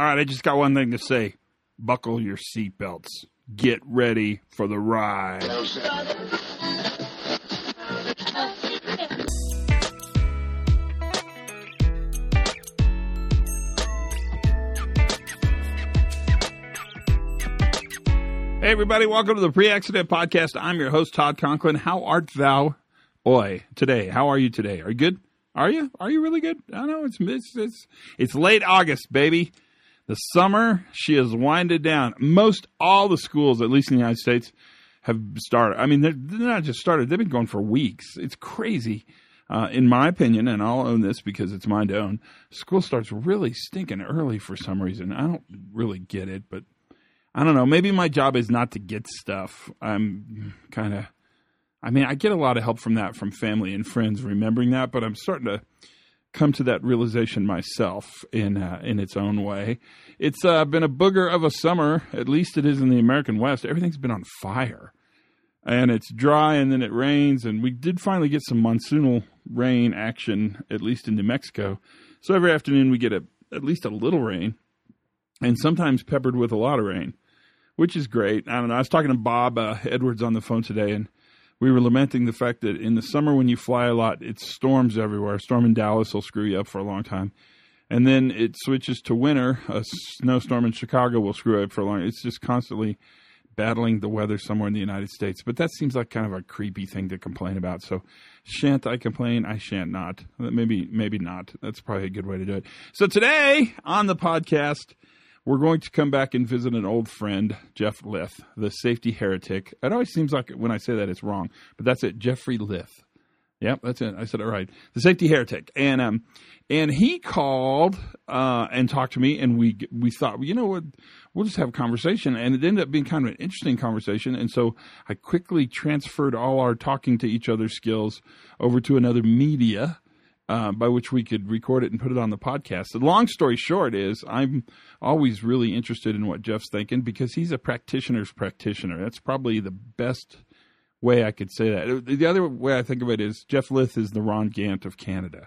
All right, I just got one thing to say. Buckle your seatbelts. Get ready for the ride. Hey, everybody, welcome to the Pre Accident Podcast. I'm your host, Todd Conklin. How art thou, oi, today? How are you today? Are you good? Are you? Are you really good? I don't know it's, it's, it's, it's late August, baby. The summer, she has winded down. Most all the schools, at least in the United States, have started. I mean, they're, they're not just started, they've been going for weeks. It's crazy. Uh, in my opinion, and I'll own this because it's mine to own, school starts really stinking early for some reason. I don't really get it, but I don't know. Maybe my job is not to get stuff. I'm kind of, I mean, I get a lot of help from that from family and friends remembering that, but I'm starting to come to that realization myself in uh, in its own way. It's uh, been a booger of a summer. At least it is in the American West. Everything's been on fire, and it's dry, and then it rains, and we did finally get some monsoonal rain action, at least in New Mexico. So every afternoon we get a, at least a little rain, and sometimes peppered with a lot of rain, which is great. I don't know. I was talking to Bob uh, Edwards on the phone today, and we were lamenting the fact that in the summer when you fly a lot, it storms everywhere. A storm in Dallas will screw you up for a long time. And then it switches to winter. A snowstorm in Chicago will screw up for a long. It's just constantly battling the weather somewhere in the United States. But that seems like kind of a creepy thing to complain about. So shan't I complain? I shan't not. Maybe maybe not. That's probably a good way to do it. So today on the podcast, we're going to come back and visit an old friend, Jeff Lyth, the safety heretic. It always seems like when I say that it's wrong, but that's it, Jeffrey Lyth. Yep, that's it. I said it right. The safety heretic, and um, and he called uh, and talked to me, and we we thought, you know what, we'll just have a conversation, and it ended up being kind of an interesting conversation, and so I quickly transferred all our talking to each other skills over to another media. Uh, by which we could record it and put it on the podcast. The long story short is I'm always really interested in what Jeff's thinking because he's a practitioner's practitioner. That's probably the best way I could say that. The other way I think of it is Jeff Lyth is the Ron Gantt of Canada.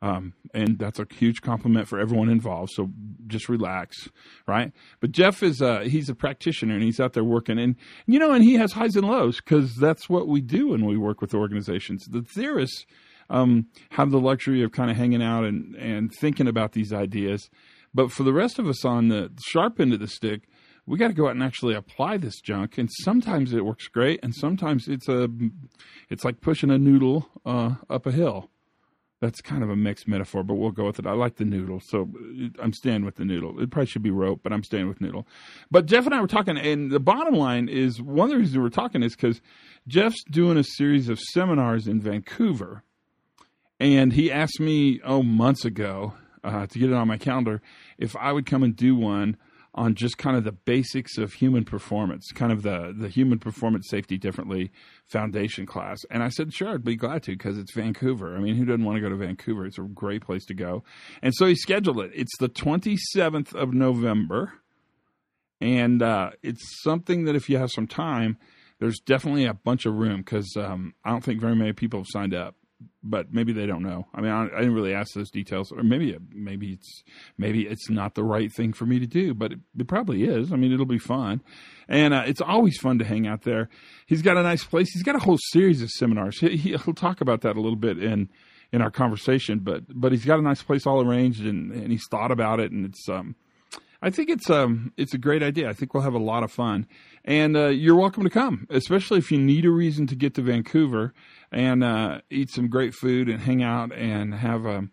Um, and that's a huge compliment for everyone involved. So just relax, right? But Jeff is uh, he's a practitioner and he's out there working, and you know, and he has highs and lows because that's what we do when we work with organizations. The theorists um, have the luxury of kind of hanging out and and thinking about these ideas, but for the rest of us on the sharp end of the stick, we got to go out and actually apply this junk. And sometimes it works great, and sometimes it's a it's like pushing a noodle uh, up a hill. That's kind of a mixed metaphor, but we'll go with it. I like the noodle, so I'm staying with the noodle. It probably should be rope, but I'm staying with noodle. But Jeff and I were talking, and the bottom line is one of the reasons we're talking is because Jeff's doing a series of seminars in Vancouver, and he asked me oh months ago uh, to get it on my calendar if I would come and do one on just kind of the basics of human performance, kind of the the human performance safety differently foundation class. And I said, sure, I'd be glad to because it's Vancouver. I mean, who doesn't want to go to Vancouver? It's a great place to go. And so he scheduled it. It's the 27th of November, and uh, it's something that if you have some time, there's definitely a bunch of room because um, I don't think very many people have signed up but maybe they don't know. I mean, I, I, didn't really ask those details, or maybe maybe it's maybe it's not the right thing for me to do, but it, it probably is. I mean, it'll be fun, and uh, it's always fun to hang out there. He's got a nice place. He's got a whole series of seminars. He, he'll talk about that a little bit in in our conversation, but but he's got a nice place all arranged, and, and he's thought about it, and it's um. I think it's um it's a great idea. I think we'll have a lot of fun, and uh, you're welcome to come, especially if you need a reason to get to Vancouver and uh, eat some great food and hang out and have a,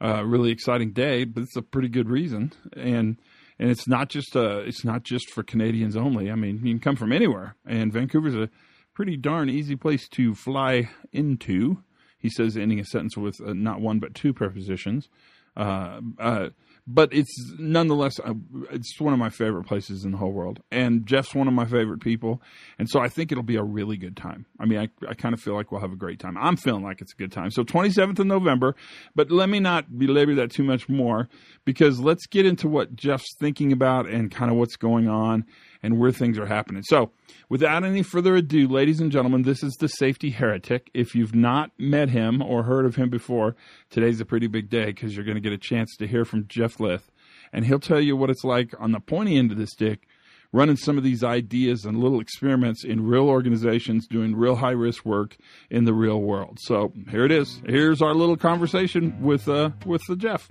a, really exciting day. But it's a pretty good reason, and and it's not just uh it's not just for Canadians only. I mean, you can come from anywhere, and Vancouver's a pretty darn easy place to fly into. He says, ending a sentence with uh, not one but two prepositions. Uh, uh, but it's nonetheless uh, it's one of my favorite places in the whole world. And jeff's one of my favorite people. And so i think it'll be a really good time. I mean i, I kind of feel like we'll have a great time. I'm feeling like it's a good time. So 27th of november but let me not belabor that too much more because let's get into what jeff's thinking about and kind of what's going on and where things are happening. So, without any further ado, ladies and gentlemen, this is the Safety Heretic. If you've not met him or heard of him before, today's a pretty big day because you're going to get a chance to hear from Jeff Lyth. and he'll tell you what it's like on the pointy end of the stick, running some of these ideas and little experiments in real organizations, doing real high risk work in the real world. So here it is. Here's our little conversation with uh, with the Jeff.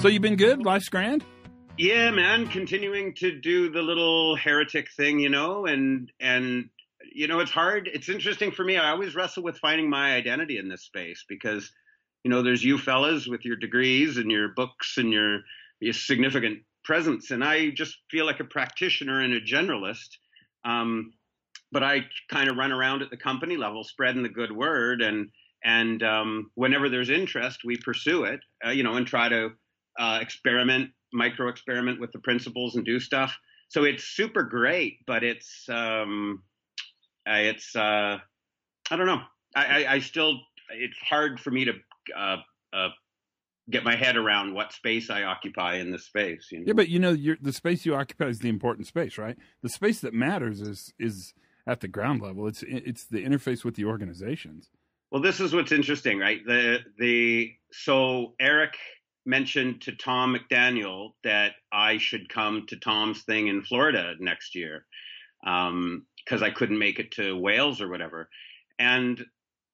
So you've been good? Life's grand? Yeah, man, continuing to do the little heretic thing, you know, and and you know, it's hard. It's interesting for me. I always wrestle with finding my identity in this space because you know, there's you fellas with your degrees and your books and your, your significant presence and I just feel like a practitioner and a generalist. Um, but I kind of run around at the company level spreading the good word and and um, whenever there's interest, we pursue it, uh, you know, and try to uh, experiment, micro experiment with the principles and do stuff. So it's super great, but it's um, uh, it's uh, I don't know. I, I, I, still it's hard for me to uh, uh, get my head around what space I occupy in this space. You know? Yeah, but you know, the space you occupy is the important space, right? The space that matters is is at the ground level. It's it's the interface with the organizations. Well, this is what's interesting, right? The the so Eric mentioned to Tom McDaniel that I should come to Tom's thing in Florida next year because um, I couldn't make it to Wales or whatever. And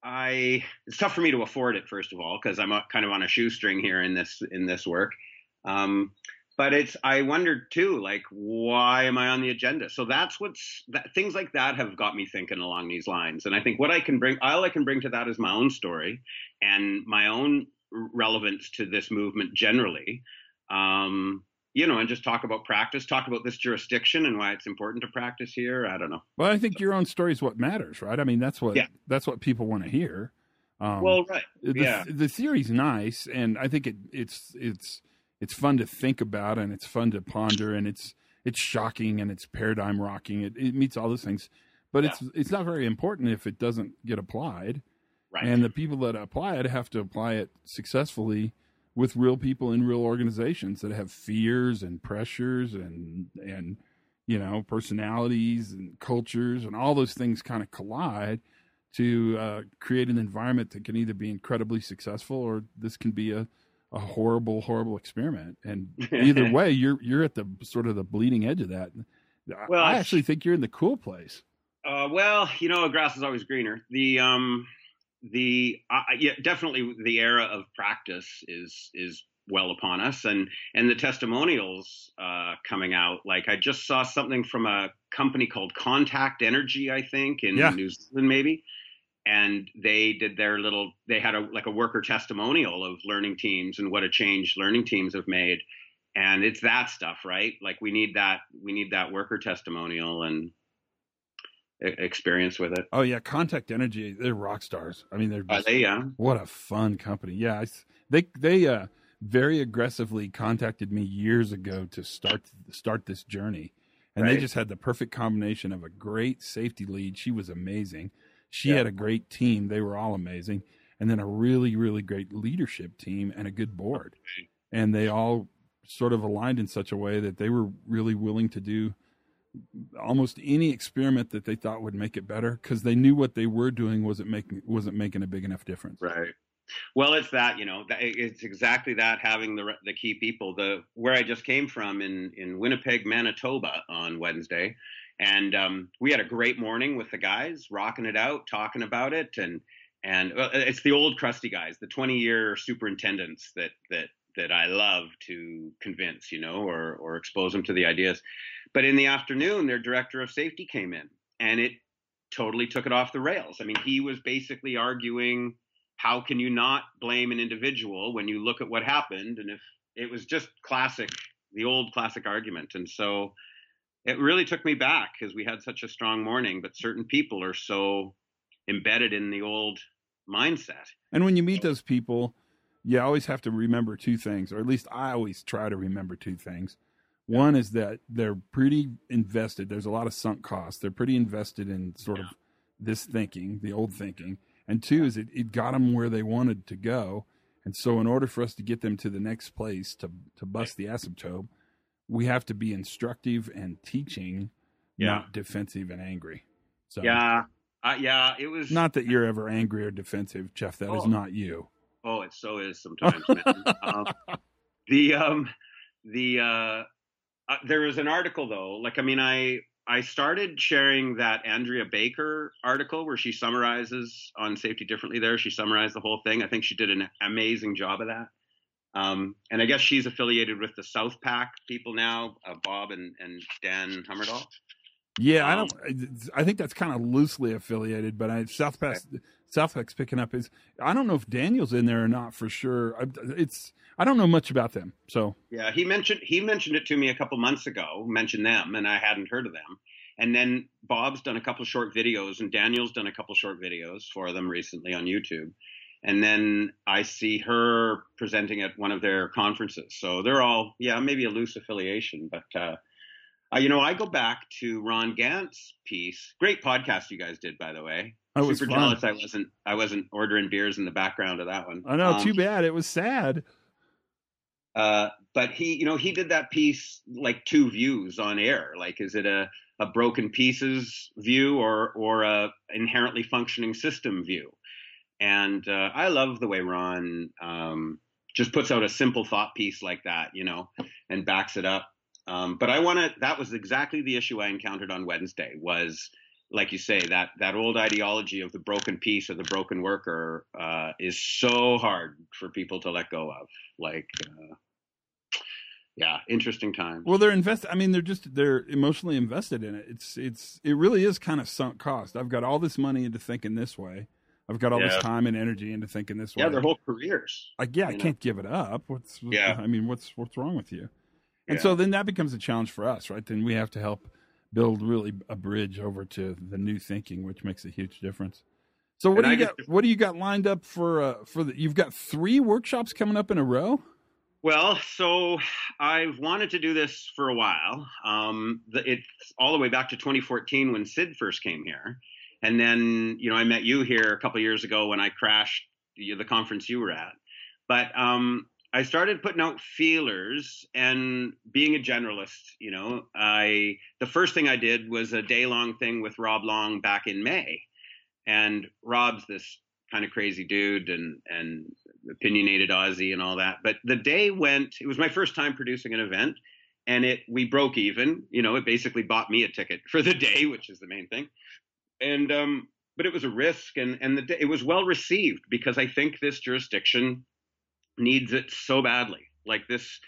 I it's tough for me to afford it first of all because I'm kind of on a shoestring here in this in this work. Um, but it's I wondered too, like why am I on the agenda? So that's what's that, things like that have got me thinking along these lines. And I think what I can bring, all I can bring to that is my own story and my own relevance to this movement generally. Um, you know, and just talk about practice, talk about this jurisdiction and why it's important to practice here. I don't know. Well, I think your own story is what matters, right? I mean, that's what yeah. that's what people want to hear. Um, well, right. The, yeah. The theory's nice, and I think it, it's it's it's fun to think about, and it's fun to ponder, and it's it's shocking, and it's paradigm rocking. It, it meets all those things, but yeah. it's it's not very important if it doesn't get applied. Right. And the people that apply it have to apply it successfully with real people in real organizations that have fears and pressures and and you know personalities and cultures and all those things kind of collide to uh, create an environment that can either be incredibly successful or this can be a, a horrible horrible experiment. And either way you're you're at the sort of the bleeding edge of that. Well i actually think you're in the cool place. Uh, well you know grass is always greener. The um the uh, yeah, definitely the era of practice is is well upon us. And and the testimonials uh, coming out like i just saw something from a company called contact energy i think in yeah. new zealand maybe. And they did their little they had a like a worker testimonial of learning teams and what a change learning teams have made. And it's that stuff right? Like we need that we need that worker testimonial and experience with it. Oh yeah, Contact Energy, they're rock stars. I mean, they're just, they yeah. What a fun company. Yeah, I, they they uh, very aggressively contacted me years ago to start start this journey, and right. they just had the perfect combination of a great safety lead. She was amazing. She yeah. had a great team. They were all amazing, and then a really really great leadership team and a good board. And they all sort of aligned in such a way that they were really willing to do almost any experiment that they thought would make it better because they knew what they were doing wasn't making wasn't making a big enough difference. Right. Well, it's that you know it's exactly that having the the key people. The where I just came from in in Winnipeg, Manitoba on Wednesday, and um, we had a great morning with the guys, rocking it out, talking about it, and and well, it's the old crusty guys, the 20 year superintendents that that that I love to convince, you know, or or expose them to the ideas. But in the afternoon, their director of safety came in, and it totally took it off the rails. I mean, he was basically arguing, how can you not blame an individual when you look at what happened? And if it was just classic, the old classic argument, and so it really took me back because we had such a strong morning. But certain people are so embedded in the old mindset. And when you meet those people you always have to remember two things, or at least I always try to remember two things. One is that they're pretty invested. There's a lot of sunk costs. They're pretty invested in sort of this thinking, the old thinking. And two is it, it got them where they wanted to go. And so, in order for us to get them to the next place to to bust the asymptote, we have to be instructive and teaching, yeah. not defensive and angry. So, yeah, uh, yeah, it was not that you're ever angry or defensive, Jeff. That oh. is not you. Oh, it so is sometimes, man. um, the um, the uh, uh, there was an article though. Like, I mean, I I started sharing that Andrea Baker article where she summarizes on safety differently. There, she summarized the whole thing. I think she did an amazing job of that. Um, and I guess she's affiliated with the South Pack people now, uh, Bob and, and Dan Hummerdal. Yeah, um, I don't. I think that's kind of loosely affiliated, but I South okay. Southpack's picking up is. I don't know if Daniel's in there or not for sure. It's I don't know much about them. So yeah, he mentioned he mentioned it to me a couple months ago. Mentioned them, and I hadn't heard of them. And then Bob's done a couple short videos, and Daniel's done a couple short videos for them recently on YouTube. And then I see her presenting at one of their conferences. So they're all, yeah, maybe a loose affiliation, but uh, uh, you know, I go back to Ron Gantt's piece. Great podcast you guys did, by the way. I was super fun. jealous. I wasn't. I wasn't ordering beers in the background of that one. I know. Um, too bad. It was sad. Uh, but he, you know, he did that piece like two views on air. Like, is it a a broken pieces view or or a inherently functioning system view? And uh, I love the way Ron um, just puts out a simple thought piece like that, you know, and backs it up. Um, but I want to. That was exactly the issue I encountered on Wednesday. Was like you say that that old ideology of the broken piece or the broken worker uh, is so hard for people to let go of. Like, uh, yeah, interesting time. Well, they're invested. I mean, they're just they're emotionally invested in it. It's it's it really is kind of sunk cost. I've got all this money into thinking this way. I've got all yeah. this time and energy into thinking this way. Yeah, their whole careers. Like, yeah, I know? can't give it up. What's yeah? I mean, what's what's wrong with you? And yeah. so then that becomes a challenge for us, right? Then we have to help build really a bridge over to the new thinking, which makes a huge difference. So what and do you got? what do you got lined up for uh, for the? You've got three workshops coming up in a row. Well, so I've wanted to do this for a while. Um, the, it's all the way back to 2014 when Sid first came here, and then you know I met you here a couple years ago when I crashed the, the conference you were at. But um, I started putting out feelers and being a generalist, you know, I the first thing I did was a day long thing with Rob Long back in May. And Rob's this kind of crazy dude and and opinionated Aussie and all that. But the day went it was my first time producing an event and it we broke even, you know, it basically bought me a ticket for the day, which is the main thing. And um but it was a risk and and the it was well received because I think this jurisdiction needs it so badly. Like this,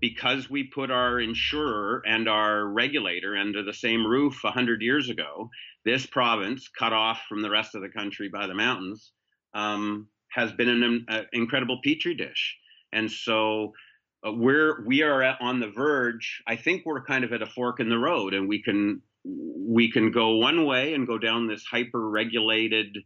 because we put our insurer and our regulator under the same roof 100 years ago, this province, cut off from the rest of the country by the mountains, um, has been an uh, incredible petri dish. And so uh, we're we are at, on the verge. I think we're kind of at a fork in the road, and we can we can go one way and go down this hyper regulated,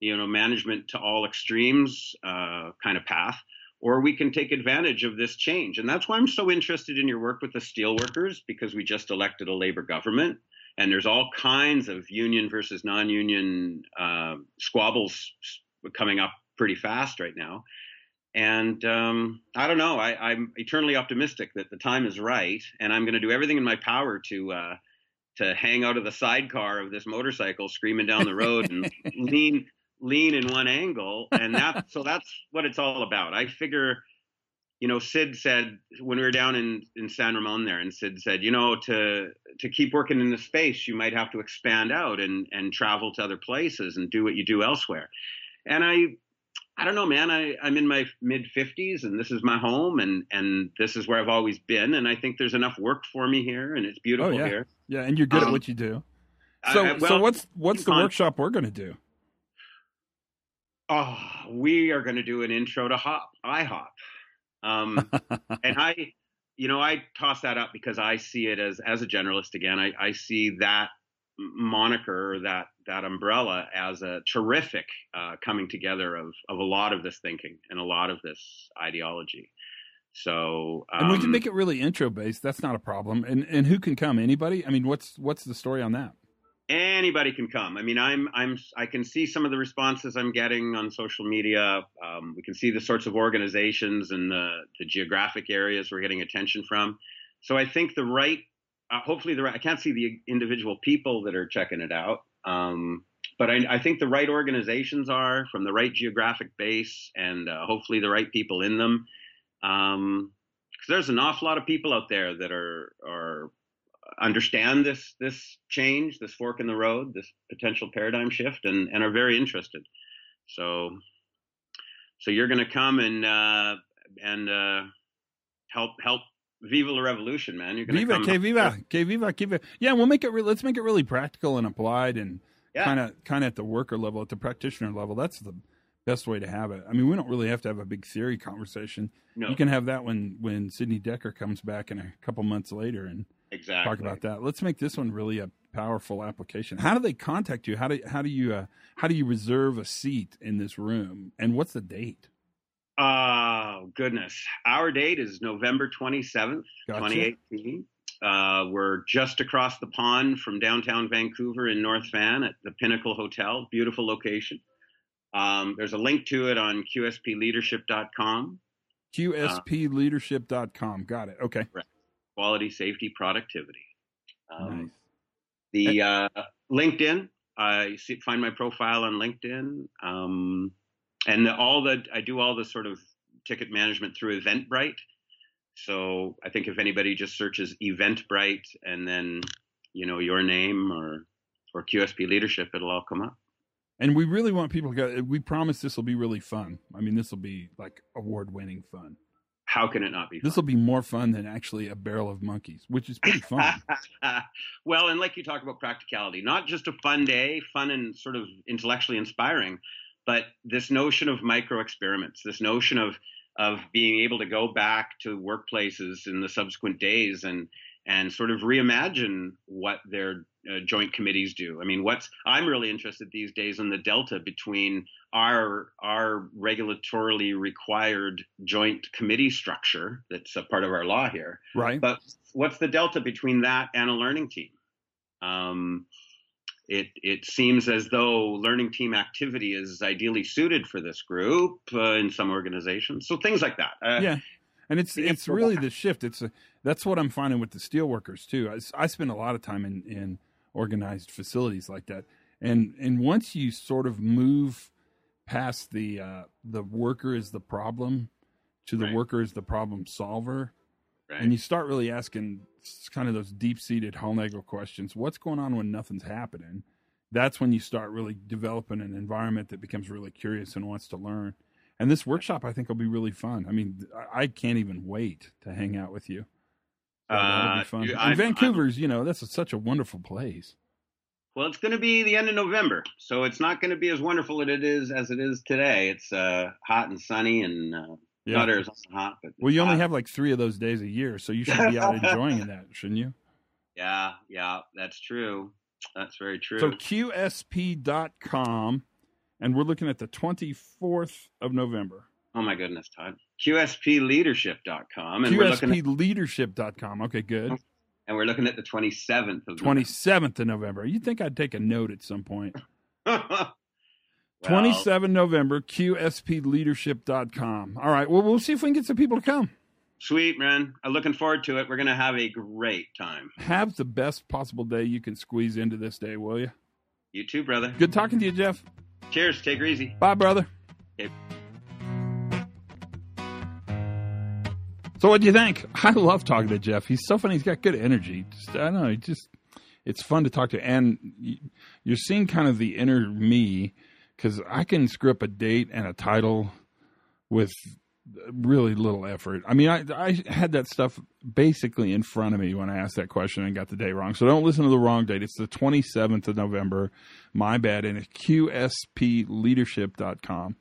you know, management to all extremes uh, kind of path, or we can take advantage of this change. And that's why I'm so interested in your work with the steelworkers, because we just elected a labor government. And there's all kinds of union versus non union uh, squabbles coming up pretty fast right now. And um, I don't know. I, am eternally optimistic that the time is right, and I'm going to do everything in my power to uh, to hang out of the sidecar of this motorcycle, screaming down the road, and lean lean in one angle and that so that's what it's all about. I figure you know sid said when we were down in in san ramon there and sid said you know to to keep working in the space you might have to expand out and and travel to other places and do what you do elsewhere. And i i don't know man i i'm in my mid 50s and this is my home and and this is where i've always been and i think there's enough work for me here and it's beautiful oh, yeah. here. Yeah and you're good um, at what you do. So I, well, so what's what's the workshop we're going to do oh, we are going to do an intro to Hop, IHOP. Um, and I, you know, I toss that up because I see it as, as a generalist again, I, I see that moniker, that, that umbrella as a terrific uh, coming together of, of a lot of this thinking and a lot of this ideology. So, um, and we can um, make it really intro based. That's not a problem. And and who can come? Anybody? I mean, what's what's the story on that? Anybody can come. I mean, I'm I'm I can see some of the responses I'm getting on social media. Um, we can see the sorts of organizations and the the geographic areas we're getting attention from. So I think the right, uh, hopefully the right. I can't see the individual people that are checking it out. Um, but I, I, think the right organizations are from the right geographic base and uh, hopefully the right people in them. Um, because there's an awful lot of people out there that are are understand this this change, this fork in the road, this potential paradigm shift, and and are very interested. So, so you're going to come and uh, and uh, help help Viva la Revolution, man. You're Viva, come que viva, que viva, que viva. Yeah, we'll make it. Re- let's make it really practical and applied, and kind of kind of at the worker level, at the practitioner level. That's the best way to have it. I mean, we don't really have to have a big theory conversation. No. You can have that when when Sidney Dekker comes back in a couple months later and exactly. talk about that. Let's make this one really a powerful application. How do they contact you? How do how do you uh, how do you reserve a seat in this room? And what's the date? Oh goodness, our date is November twenty seventh, twenty eighteen. Uh, we're just across the pond from downtown Vancouver in North Van at the Pinnacle Hotel. Beautiful location. Um, there's a link to it on qspleadership.com. QSPleadership.com. Got it. Okay. Right. Quality, safety, productivity. Um, nice. The uh, LinkedIn, I see, find my profile on LinkedIn. Um, and the, all the, I do all the sort of ticket management through Eventbrite. So I think if anybody just searches Eventbrite and then, you know, your name or, or QSP leadership, it'll all come up and we really want people to go. We promise this will be really fun. I mean, this will be like award winning fun. How can it not be? This will be more fun than actually a barrel of monkeys, which is pretty fun. well, and like you talk about practicality, not just a fun day, fun and sort of intellectually inspiring, but this notion of micro experiments, this notion of of being able to go back to workplaces in the subsequent days and and sort of reimagine what their uh, joint committees do. I mean, what's I'm really interested these days in the delta between our our regulatorily required joint committee structure that's a part of our law here, right? But what's the delta between that and a learning team? Um, it it seems as though learning team activity is ideally suited for this group uh, in some organizations. So things like that. Uh, yeah, and it's it's really the shift. It's a, that's what I'm finding with the steelworkers too. I, I spend a lot of time in in organized facilities like that, and and once you sort of move past the uh, the worker is the problem to the right. worker is the problem solver, right. and you start really asking kind of those deep seated Hollnagel questions. What's going on when nothing's happening? That's when you start really developing an environment that becomes really curious and wants to learn. And this workshop, I think, will be really fun. I mean, I can't even wait to hang out with you. So be fun. Uh, and Vancouver's, I'm, you know, that's a, such a wonderful place. Well, it's going to be the end of November, so it's not going to be as wonderful as it is as it is today. It's uh, hot and sunny, and uh, yeah. hot. But well, you hot. only have like three of those days a year, so you should be out enjoying that, shouldn't you? Yeah, yeah, that's true. That's very true. So QSP.com and we're looking at the 24th of November. Oh my goodness, Todd. QSPleadership.com. And QSPleadership.com. Okay, good. And we're looking at the 27th of 27th November. of November. You'd think I'd take a note at some point. well, 27 November, QSPleadership.com. All right. Well, we'll see if we can get some people to come. Sweet, man. I'm looking forward to it. We're going to have a great time. Have the best possible day you can squeeze into this day, will you? You too, brother. Good talking to you, Jeff. Cheers. Take her easy. Bye, brother. Okay. So, what do you think? I love talking to Jeff. He's so funny. He's got good energy. Just, I don't know. He just it's fun to talk to, and you're seeing kind of the inner me because I can screw up a date and a title with really little effort. I mean, I, I had that stuff basically in front of me when I asked that question and got the date wrong. So don't listen to the wrong date. It's the 27th of November. My bad. And it's qspleadership.com.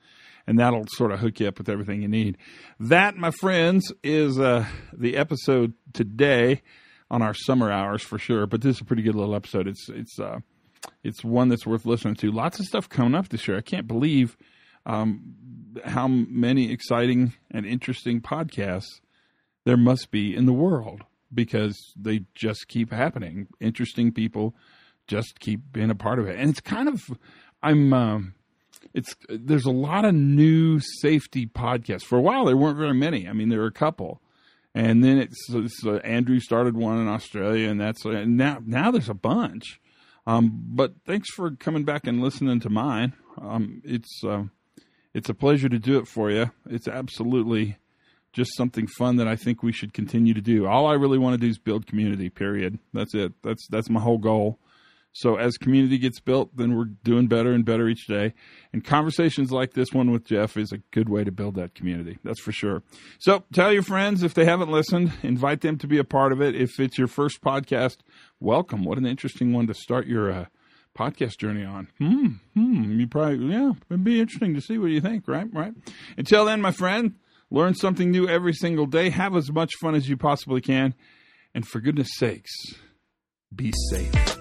And that'll sort of hook you up with everything you need. That, my friends, is uh, the episode today on our summer hours for sure. But this is a pretty good little episode. It's it's uh, it's one that's worth listening to. Lots of stuff coming up this year. I can't believe um, how many exciting and interesting podcasts there must be in the world because they just keep happening. Interesting people just keep being a part of it, and it's kind of I'm. Um, it's there's a lot of new safety podcasts. For a while, there weren't very many. I mean, there were a couple, and then it's, it's uh, Andrew started one in Australia, and that's and now now there's a bunch Um, but thanks for coming back and listening to mine. Um, it's uh, it's a pleasure to do it for you. It's absolutely just something fun that I think we should continue to do. All I really want to do is build community. Period. That's it. That's that's my whole goal. So as community gets built, then we're doing better and better each day. And conversations like this one with Jeff is a good way to build that community. That's for sure. So tell your friends if they haven't listened, invite them to be a part of it. If it's your first podcast, welcome. What an interesting one to start your uh, podcast journey on. Hmm, hmm. You probably, yeah, it'd be interesting to see what you think, right? Right. Until then, my friend, learn something new every single day. Have as much fun as you possibly can. And for goodness sakes, be safe.